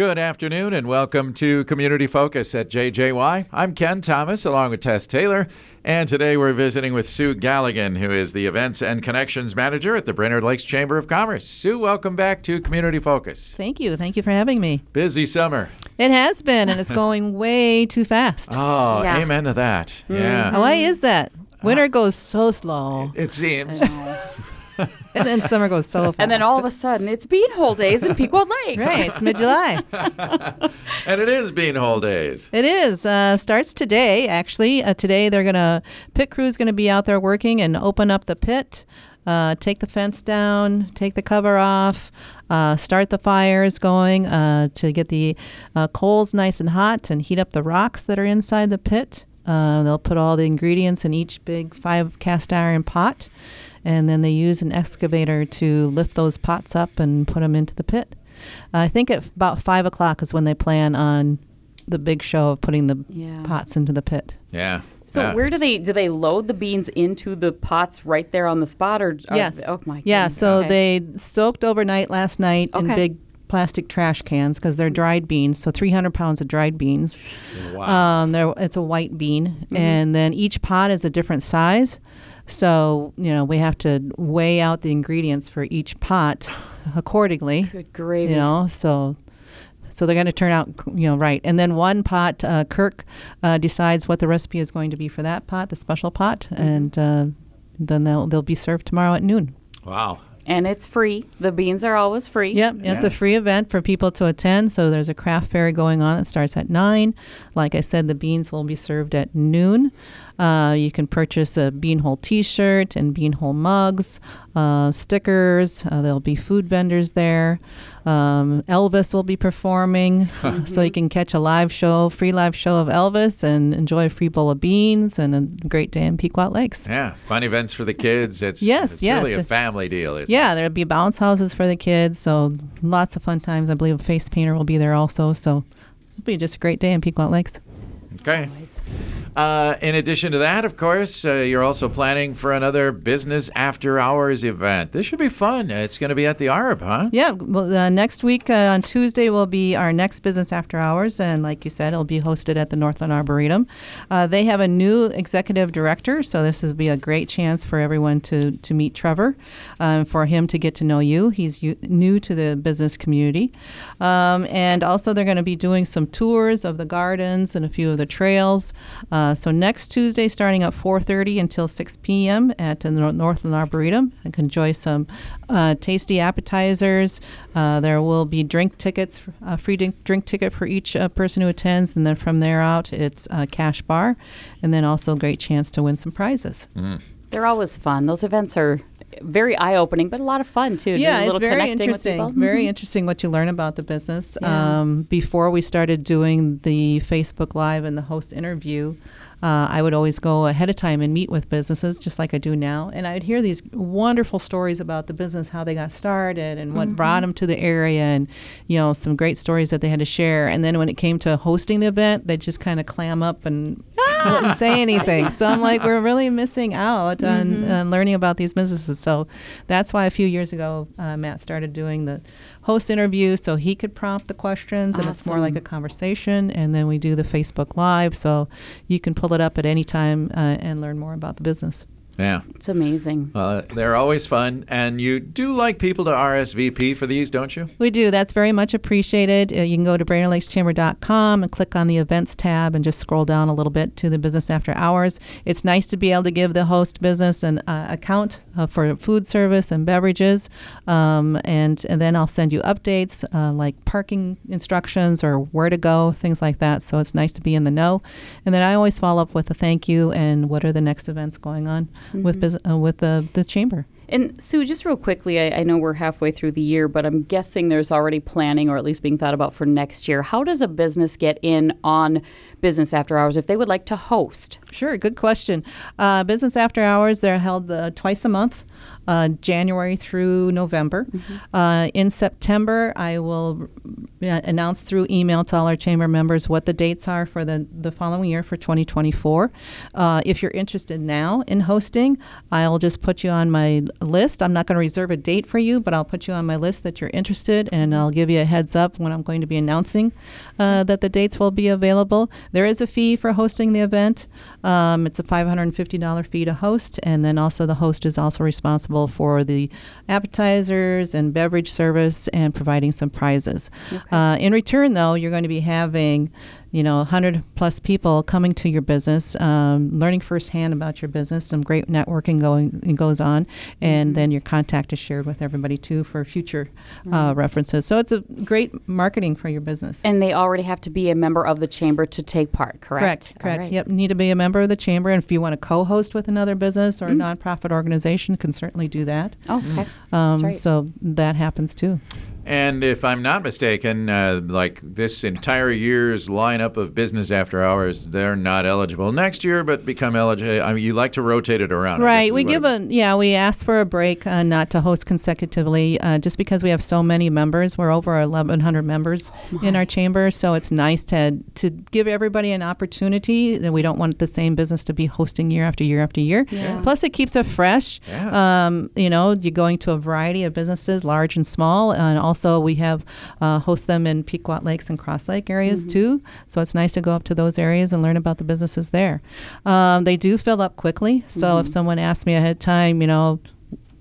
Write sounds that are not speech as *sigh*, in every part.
Good afternoon and welcome to Community Focus at JJY. I'm Ken Thomas along with Tess Taylor, and today we're visiting with Sue Galligan, who is the Events and Connections Manager at the Brainerd Lakes Chamber of Commerce. Sue, welcome back to Community Focus. Thank you. Thank you for having me. Busy summer. It has been, and it's going *laughs* way too fast. Oh, Yeah. amen to that. Mm. Yeah. Why is that? Winter uh, goes so slow, It seems. *laughs* and then summer goes so fast. And then all of a sudden, it's beanhole days in Pequot Lakes. right, it's mid-July. *laughs* and it is Beanhole Days. It is. Uh, starts today, actually. Uh, today, they're going to, pit crew's going to be out there working and open up the pit, uh, take the fence down, take the cover off, uh, start the fires going uh, to get the uh, coals nice and hot and heat up the rocks that are inside the pit. Uh, they'll put all the ingredients in each big five cast iron pot, and then they use an excavator to lift those pots up and put them into the pit. I think at about five o'clock is when they plan on the big show of putting the Yeah. pots into the pit. Yeah. So Yeah. where do they do they load the beans into the pots right there on the spot or or- yes. Oh my. Yeah. goodness. So Okay. they soaked overnight last night in big plastic trash cans because they're dried beans. So 300 pounds of dried beans. Wow. Um, they're, it's a white bean, and then each pot is a different size. So you know we have to weigh out the ingredients for each pot accordingly. Good gravy. you know so so they're going to turn out you know right and then one pot uh, kirk uh, decides what the recipe is going to be for that pot the special pot and uh, then they'll they'll be served tomorrow at noon wow. And it's free. The beans are always free. Yep, it's a free event for people to attend. So there's a craft fair going on that starts at nine. Like I said, the beans will be served at noon. Uh, you can purchase a beanhole T-shirt and beanhole mugs, uh, stickers. Uh, there'll be food vendors there. Um, Elvis will be performing, *laughs* so you can catch a live show, free live show of Elvis, and enjoy a free bowl of beans and a great day in Pequot Lakes. Yeah. Fun events for the kids. It's, *laughs* Yes, it's yes. really a family deal. Isn't Yeah, there'll be bounce houses for the kids, so lots of fun times. I believe a face painter will be there also, so it'll be just a great day in Pequot Lakes. Okay. Uh, in addition to that, of course, uh, you're also planning for another business after hours event. This should be fun. It's going to be at the ARB, huh? Yeah, well, uh, next week uh, on Tuesday will be our next business after hours, and like you said, it'll be hosted at the Northland Arboretum. Uh, they have a new executive director, so this will be a great chance for everyone to to meet Trevor, um, for him to get to know you. He's u- new to the business community, um, and also they're going to be doing some tours of the gardens and a few of the trails. Uh, so next Tuesday, starting at 4:30 until 6 p.m. at the Nor- Northland Arboretum, you can enjoy some uh, tasty appetizers. Uh, there will be drink tickets, a free drink, drink ticket for each uh, person who attends, and then from there out, it's a cash bar, and then also a great chance to win some prizes. They're always fun. Those events are very eye opening, but a lot of fun too. Yeah, a it's very interesting. Very Mhm. interesting what you learn about the business. Yeah. Um, before we started doing the Facebook Live and the host interview, uh, I would always go ahead of time and meet with businesses, just like I do now, and I would hear these wonderful stories about the business, how they got started, and what brought them to the area, and you know some great stories that they had to share. And then when it came to hosting the event, they just kind of clam up and wouldn't say *laughs* anything. So I'm like, we're really missing out on, on learning about these businesses. So that's why a few years ago, uh, Matt started doing the host interview so he could prompt the questions and it's more like a conversation. And then we do the Facebook Live so you can pull it up at any time uh, and learn more about the business. Yeah. It's amazing. Uh, they're always fun. And you do like people to RSVP for these, don't you? We do. That's very much appreciated. Uh, you can go to BrainerdLakesChamber.com and click on the events tab and just scroll down a little bit to the business after hours. It's nice to be able to give the host business an uh, account uh, for food service and beverages. Um, and, and then I'll send you updates uh, like parking instructions or where to go, things like that. So it's nice to be in the know. And then I always follow up with a thank you and what are the next events going on with, bus- uh, with the, the chamber. And Sue, just real quickly, I, I know we're halfway through the year, but I'm guessing there's already planning or at least being thought about for next year. How does a business get in on business after hours if they would like to host? Sure, good question. Uh, business after hours, they're held uh, twice a month. Uh, January through November. Uh, in September, I will uh, announce through email to all our chamber members what the dates are for the, the following year for 2024. Uh, if you're interested now in hosting, I'll just put you on my list. I'm not going to reserve a date for you, but I'll put you on my list that you're interested, and I'll give you a heads up when I'm going to be announcing uh, that the dates will be available. There is a fee for hosting the event. Um, it's a $550 fee to host, and then also the host is also responsible for the appetizers and beverage service and providing some prizes. Uh, in return, though, you're going to be having you know, 100 plus people coming to your business, um, learning firsthand about your business. Some great networking going goes on, and then your contact is shared with everybody too for future uh, references. So it's a great marketing for your business. And they already have to be a member of the chamber to take part, correct? Correct. Correct. right. Yep. Need to be a member of the chamber, and if you want to co-host with another business or a nonprofit organization, can certainly do that. Okay. Um, right. So that happens too. And if I'm not mistaken, uh, like this entire year's lineup of business after hours, they're not eligible next year, but become eligible. I mean, you like to rotate it around. Right. We give it- a yeah. We ask for a break uh, not to host consecutively, uh, just because we have so many members. We're over 1,100 members in our chamber, so it's nice to to give everybody an opportunity. That we don't want the same business to be hosting year after year after year. Yeah. Plus, it keeps it fresh. Yeah. Um, you know, you're going to a variety of businesses, large and small, and also we have uh, host them in Pequot Lakes and Cross Lake areas too. So it's nice to go up to those areas and learn about the businesses there. Um, they do fill up quickly. So if someone asks me ahead of time, you know,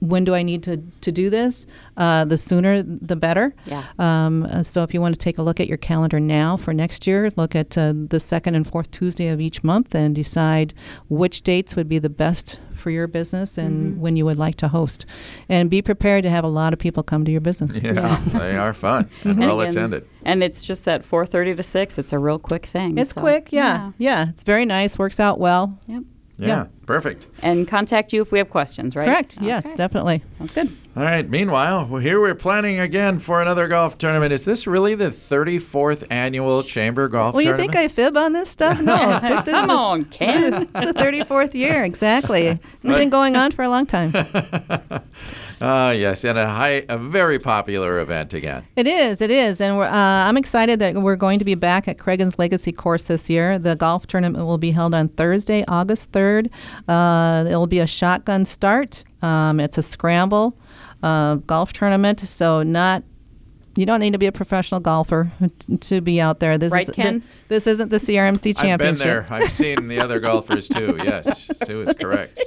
when do I need to, to do this? Uh, the sooner, the better. Yeah. Um, uh, so if you want to take a look at your calendar now for next year, look at uh, the second and fourth Tuesday of each month and decide which dates would be the best for your business and when you would like to host. And be prepared to have a lot of people come to your business. Yeah, *laughs* they are fun and *laughs* Mm-hmm. And well attended. And it's just that 4:30 to 6. It's a real quick thing. It's so, quick, yeah, yeah. It's very nice, works out well. Yep. Yeah, Yeah. perfect. And contact you if we have questions, right? Correct, yes, definitely. Sounds good. All right. Meanwhile, well, here we're planning again for another golf tournament. Is this really the 34th annual Chamber Golf Well, you think I fib on this stuff? No, *laughs* this is Come the, on, *laughs* Ken. it's the 34th year, exactly. It's been going on for a long time. *laughs* Ah, yes, and a high, a very popular event again. It is, it is, and uh, I'm excited that we're going to be back at Cragun's Legacy Course this year. The golf tournament will be held on Thursday, August 3rd. Uh, it will be a shotgun start. Um, it's a scramble uh, golf tournament, so not. You don't need to be a professional golfer t- to be out there. This Right, is Ken? this isn't the CRMC I've been there. I've seen the other golfers too. *laughs* Yes, Sue is correct.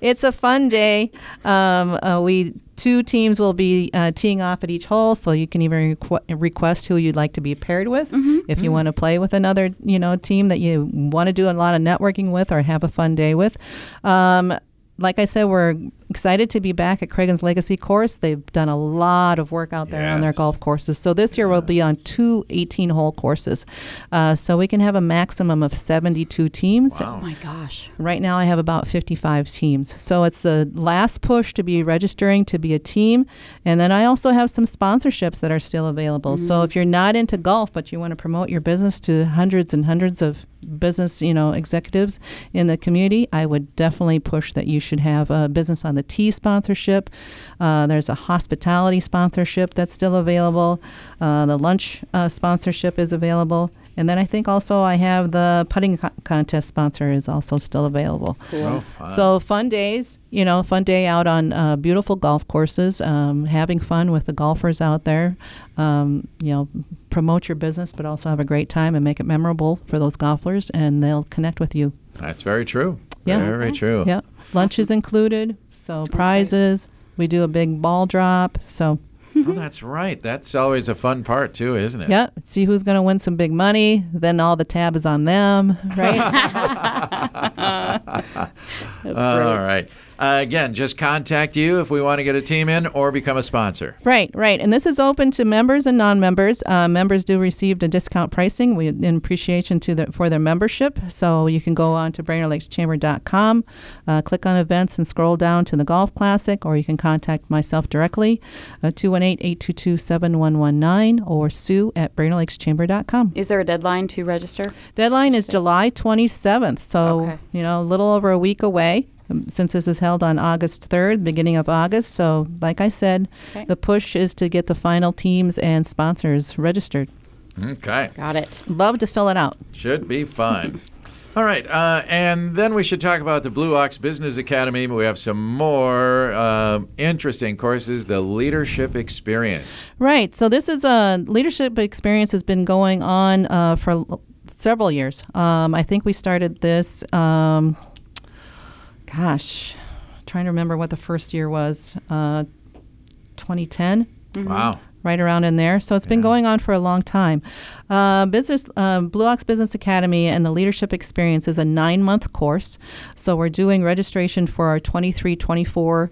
It's a fun day. Um, uh, we two teams will be uh, teeing off at each hole, so you can even requ- request who you'd like to be paired with. If you want to play with another, you know, team that you want to do a lot of networking with or have a fun day with. Um, like I said, we're excited to be back at Cragun's Legacy course. They've done a lot of work out there on their golf courses. So this year we'll be on two 18 hole courses. Uh, so we can have a maximum of 72 teams. Oh my gosh. Right now, I have about 55 teams. So it's the last push to be registering to be a team. And then I also have some sponsorships that are still available. So if you're not into golf, but you want to promote your business to hundreds and hundreds of business, you know, executives in the community, I would definitely push that you should have a business on the tee sponsorship. Uh, there's a hospitality sponsorship that's still available. Uh, the lunch uh, sponsorship is available. And then I think also I have the putting co- contest sponsor is also still available. Oh, fun. So fun days, you know, fun day out on uh, beautiful golf courses, um, having fun with the golfers out there. Um, you know, promote your business, but also have a great time and make it memorable for those golfers, and they'll connect with you. That's very true. Yeah. Very true. Yeah, lunch is included, so prizes. We do a big ball drop. So Oh, *laughs* that's right. That's always a fun part too, isn't it? yeah, see who's going to win some big money. Then all the tab is on them, right? *laughs* *laughs* *laughs* That's All great. Uh, again, just contact you if we want to get a team in or become a sponsor. Right, right. And this is open to members and non-members. Uh, members do receive a discount pricing we, in appreciation to the, for their membership. So you can go on to BrainerdLakesChamber.com, uh, click on events and scroll down to the Golf Classic, or you can contact myself directly, uh, 218-822-7119, or Sue at BrainerdLakesChamber.com. Is there a deadline to register? Deadline is July 27th, so, Okay. You know, a little over a week away. um, since this is held on August 3rd, beginning of August. So, like I said, Okay. the push is to get the final teams and sponsors registered. Okay. Got it. Love to fill it out. Should be fun. *laughs* All right, uh, and then we should talk about the Blue Ox Business Academy. We have some more uh, interesting courses. The Leadership Experience. Right. So this is a leadership experience has been going on uh, for l- several years. Um, I think we started this. Um, gosh, trying to remember what the first year was. Uh, 2010 Wow. right around in there. So it's been Yeah. going on for a long time. Uh, business uh, Blue Ox Business Academy and the Leadership Experience is a nine month course. So we're doing registration for our 23 24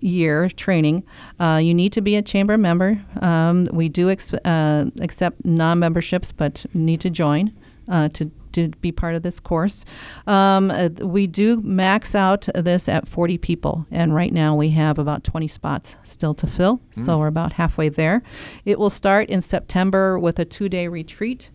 year training. Uh, you need to be a chamber member. Um, we do ex- uh, accept non memberships, but need to join uh, to to be part of this course. Um, uh, we do max out this at 40 people, and right now we have about 20 spots still to fill, so we're about halfway there. It will start in September with a two day retreat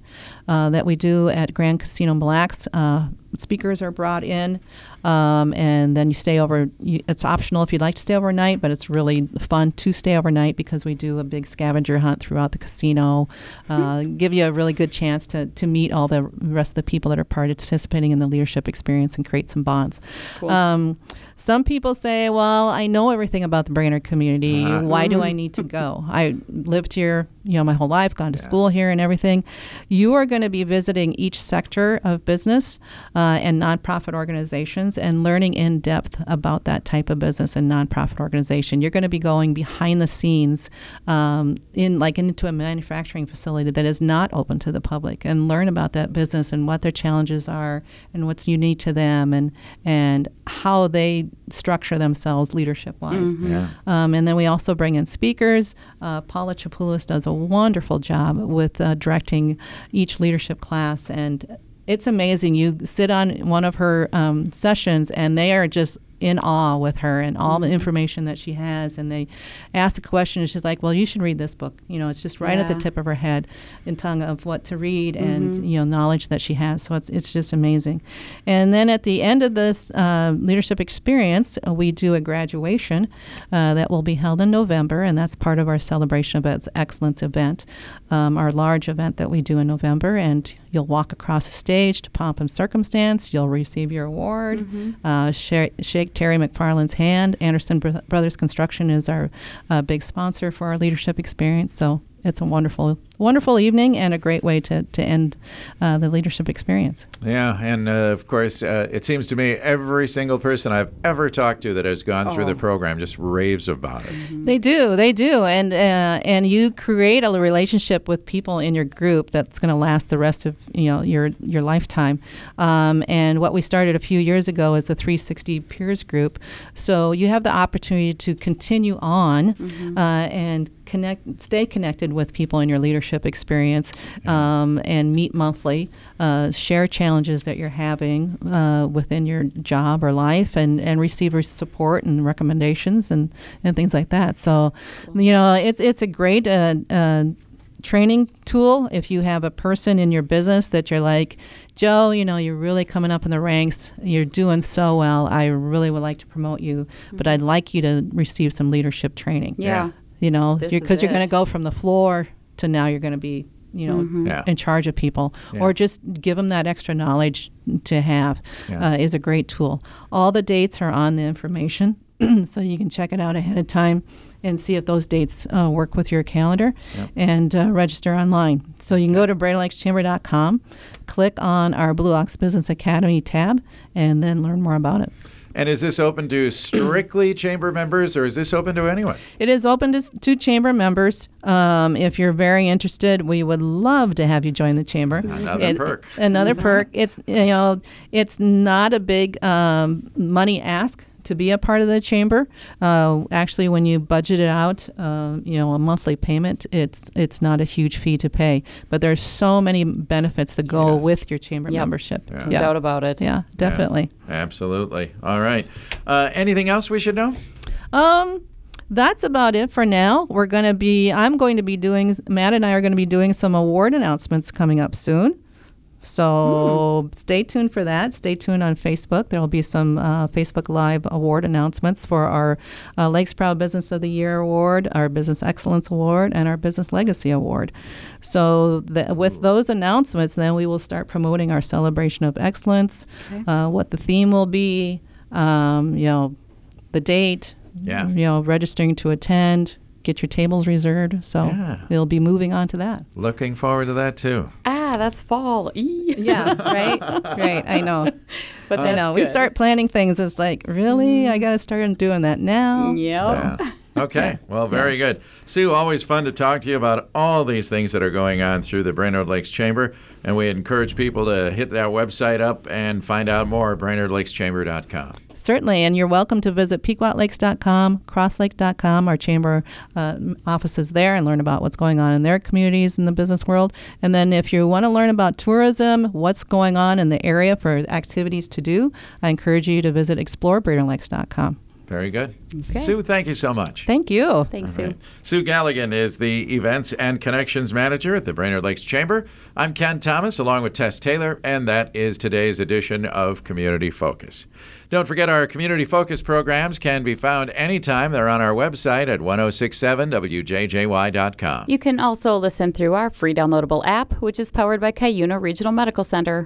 uh, that we do at Grand Casino Mille Lacs. Uh, speakers are brought in, um, and then you stay over. You, it's optional if you'd like to stay overnight, but it's really fun to stay overnight because we do a big scavenger hunt throughout the casino. Uh, give you a really good chance to, to meet all the rest of the people that are participating in the leadership experience and create some bonds. Cool. Um, some people say, "Well, I know everything about the Brainerd community. Uh-huh. Why do I need to *laughs* go? I lived here, you know, my whole life, gone to Yeah. school here, and everything." You are going to be visiting each sector of business uh, and nonprofit organizations and learning in depth about that type of business and nonprofit organization. You're going to be going behind the scenes um, in, like, into a manufacturing facility that is not open to the public and learn about that business and what their challenges are and what's unique to them and and how they structure themselves leadership wise. Yeah. Um, and then we also bring in speakers. Uh, Paula Chapoulis does a wonderful job with uh, directing each leadership class, and it's amazing. You sit on one of her um, sessions, and they are just in awe with her and all the information that she has. And they ask a question, and she's like, "Well, you should read this book." You know, it's just right at the tip of her head, and tongue of what to read and you know knowledge that she has. So it's it's just amazing. And then at the end of this uh, leadership experience, uh, we do a graduation uh, that will be held in November, and that's part of our celebration of its excellence event, um, our large event that we do in November. And you'll walk across the stage to pomp and circumstance. You'll receive your award. Uh, shake, shake Terry McFarland's hand. Anderson Brothers Construction is our uh, big sponsor for our leadership experience. So it's a wonderful, wonderful evening and a great way to, to end uh, the leadership experience. Yeah, and uh, of course, uh, it seems to me every single person I've ever talked to that has gone through the Oh. program just raves about it. They do, they do, and uh, and you create a relationship with people in your group that's going to last the rest of you know your your lifetime. Um, and what we started a few years ago is the 360 Peers Group, so you have the opportunity to continue on uh, and connect, stay connected with people in your leadership experience, um, and meet monthly, uh, share challenges that you're having uh, within your job or life, and and receive support and recommendations and and things like that. So, you know, it's it's a great. Uh, uh, training tool if you have a person in your business that you're like joe you know you're really coming up in the ranks you're doing so well i really would like to promote you but i'd like you to receive some leadership training yeah. You know This because is you're going to go from the floor to now you're going to be you know Mhm. Yeah. in charge of people Yeah. or just give them that extra knowledge to have Yeah. uh, is a great tool all the dates are on the information *clears throat* so you can check it out ahead of time and see if those dates uh, work with your calendar Yep. and uh, register online so you can go to brainerdlakechamber.com click on our blue ox business academy tab and then learn more about it And is this open to strictly *clears throat* chamber members, or is this open to anyone? It is open to, to chamber members. Um, if you're very interested, we would love to have you join the chamber. Another It- perk. Another perk. It's you know, it's not a big um, money ask to be a part of the chamber. Uh, actually, when you budget it out, um, you know, a monthly payment, it's it's not a huge fee to pay. But there's so many benefits that go Yes. with your chamber Yep. membership. Yeah. No yeah, doubt about it. yeah, definitely. Absolutely. All right. Uh, anything else we should know? Um, that's about it for now. We're going to be, I'm going to be doing, Matt and I are going to be doing some award announcements coming up soon. So stay tuned for that. Stay tuned on Facebook. There will be some uh, Facebook Live award announcements for our uh, Lakes Proud Business of the Year award, our Business Excellence award, and our Business Legacy award. So the, with those announcements, then we will start promoting our celebration of excellence, Okay. uh, what the theme will be, um, you know, the date, Yeah. you know, registering to attend, get your tables reserved. So Yeah. we'll be moving on to that. Looking forward to that too. Ah, that's fall. Eee. Yeah, right, right. I know. *laughs* But I that's know. We start planning things. It's like, really? I got to start doing that now. Yep. Yeah. *laughs* Okay. Well, very good. Sue, always fun to talk to you about all these things that are going on through the Brainerd Lakes Chamber. And we encourage people to hit that website up and find out more at brainerdlakeschamber.com. Certainly, and you're welcome to visit pequotlakes.com, crosslake.com, our chamber uh, offices there, and learn about what's going on in their communities in the business world. And then, if you want to learn about tourism, what's going on in the area for activities to do, I encourage you to visit explorebrainerdlakes.com. Very good. Sue, thank you so much. Thank you. Thanks, All Sue. right. Sue Galligan is the Events and Connections Manager at the Brainerd Lakes Chamber. I'm Ken Thomas along with Tess Taylor, and that is today's edition of Community Focus. Don't forget our Community Focus programs can be found anytime. They're on our website at 1067wjjy.com. You can also listen through our free downloadable app, which is powered by Cuyuna Regional Medical Center.